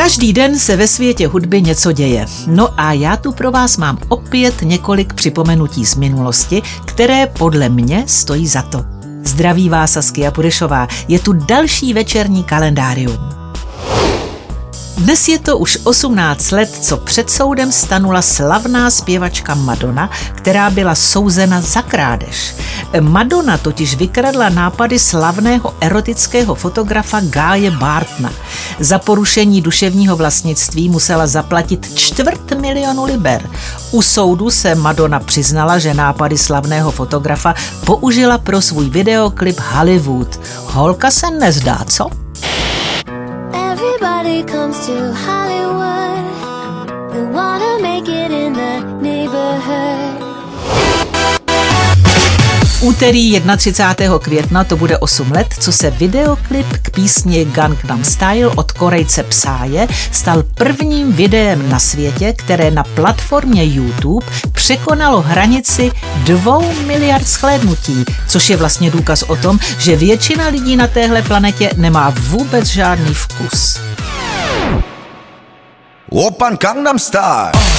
Každý den se ve světě hudby něco děje. No a já tu pro vás mám opět několik připomenutí z minulosti, které podle mě stojí za to. Zdraví vás Saskia Purešová. Je tu další večerní kalendárium. Dnes je to už 18 let, co před soudem stanula slavná zpěvačka Madonna, která byla souzena za krádež. Madonna totiž vykradla nápady slavného erotického fotografa Gáje Bartna. Za porušení duševního vlastnictví musela zaplatit čtvrt milionu liber. U soudu se Madonna přiznala, že nápady slavného fotografa použila pro svůj videoklip Hollywood. Holka se nezdá, co? Hollywood. They wanna make it in the neighborhood. Úterý 31. května to bude 8 let, co se videoklip k písni Gangnam Style od Korejce Psáje stal prvním videem na světě, které na platformě YouTube překonalo hranici 2 miliard shlédnutí, což je vlastně důkaz o tom, že většina lidí na téhle planetě nemá vůbec žádný vkus. Open Gangnam Style.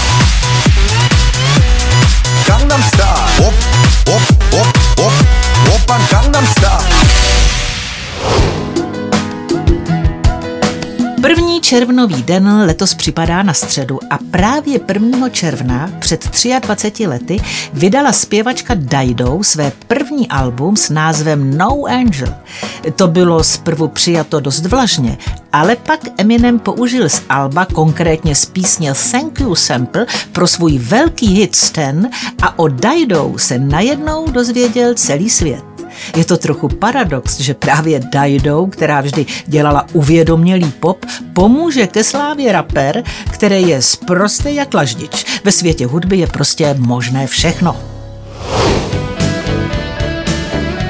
První červnový den letos připadá na středu a právě 1. června před 23 lety vydala zpěvačka Dido své první album s názvem No Angel. To bylo zprvu přijato dost vlažně, ale pak Eminem použil z alba, konkrétně z písně Thank You Sample, pro svůj velký hit Stan a o Dido se najednou dozvěděl celý svět. Je to trochu paradox, že právě Dido, která vždy dělala uvědomělý pop, pomůže ke slávě rapper, který je sprostý jak laždič. Ve světě hudby je prostě možné všechno.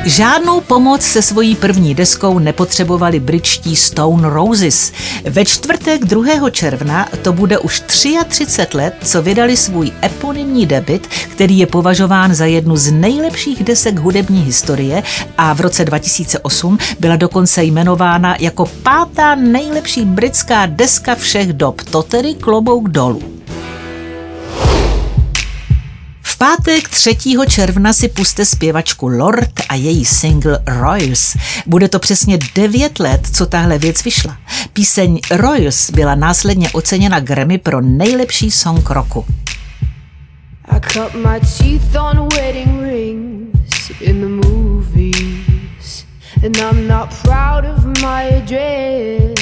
Žádnou pomoc se svojí první deskou nepotřebovali britští Stone Roses. Ve čtvrtek 2. června to bude už 33 let, co vydali svůj eponymní debit, který je považován za jednu z nejlepších desek hudební historie a v roce 2008 byla dokonce jmenována jako pátá nejlepší britská deska všech dob. To tedy klobouk dolů pátek 3. června si puste zpěvačku Lord a její single Royals. Bude to přesně 9 let, co tahle věc vyšla. Píseň Royals byla následně oceněna Grammy pro nejlepší song roku. I cut my teeth on wedding rings in the movies And I'm not proud of my address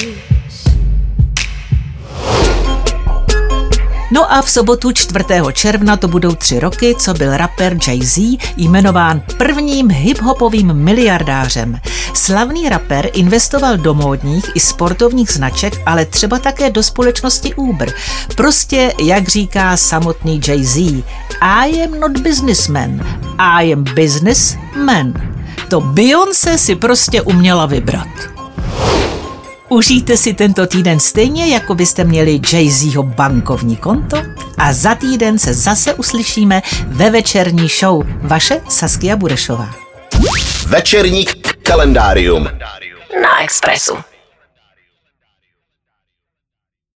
No a v sobotu 4. června to budou tři roky, co byl rapper Jay-Z jmenován prvním hiphopovým miliardářem. Slavný rapper investoval do módních i sportovních značek, ale třeba také do společnosti Uber. Prostě, jak říká samotný Jay-Z, I am not businessman, I am businessman. To Beyoncé si prostě uměla vybrat. Užijte si tento týden stejně, jako byste měli Jay-Zho bankovní konto a za týden se zase uslyšíme ve večerní show. Vaše Saskia Burešová. Večerní kalendárium na Expressu.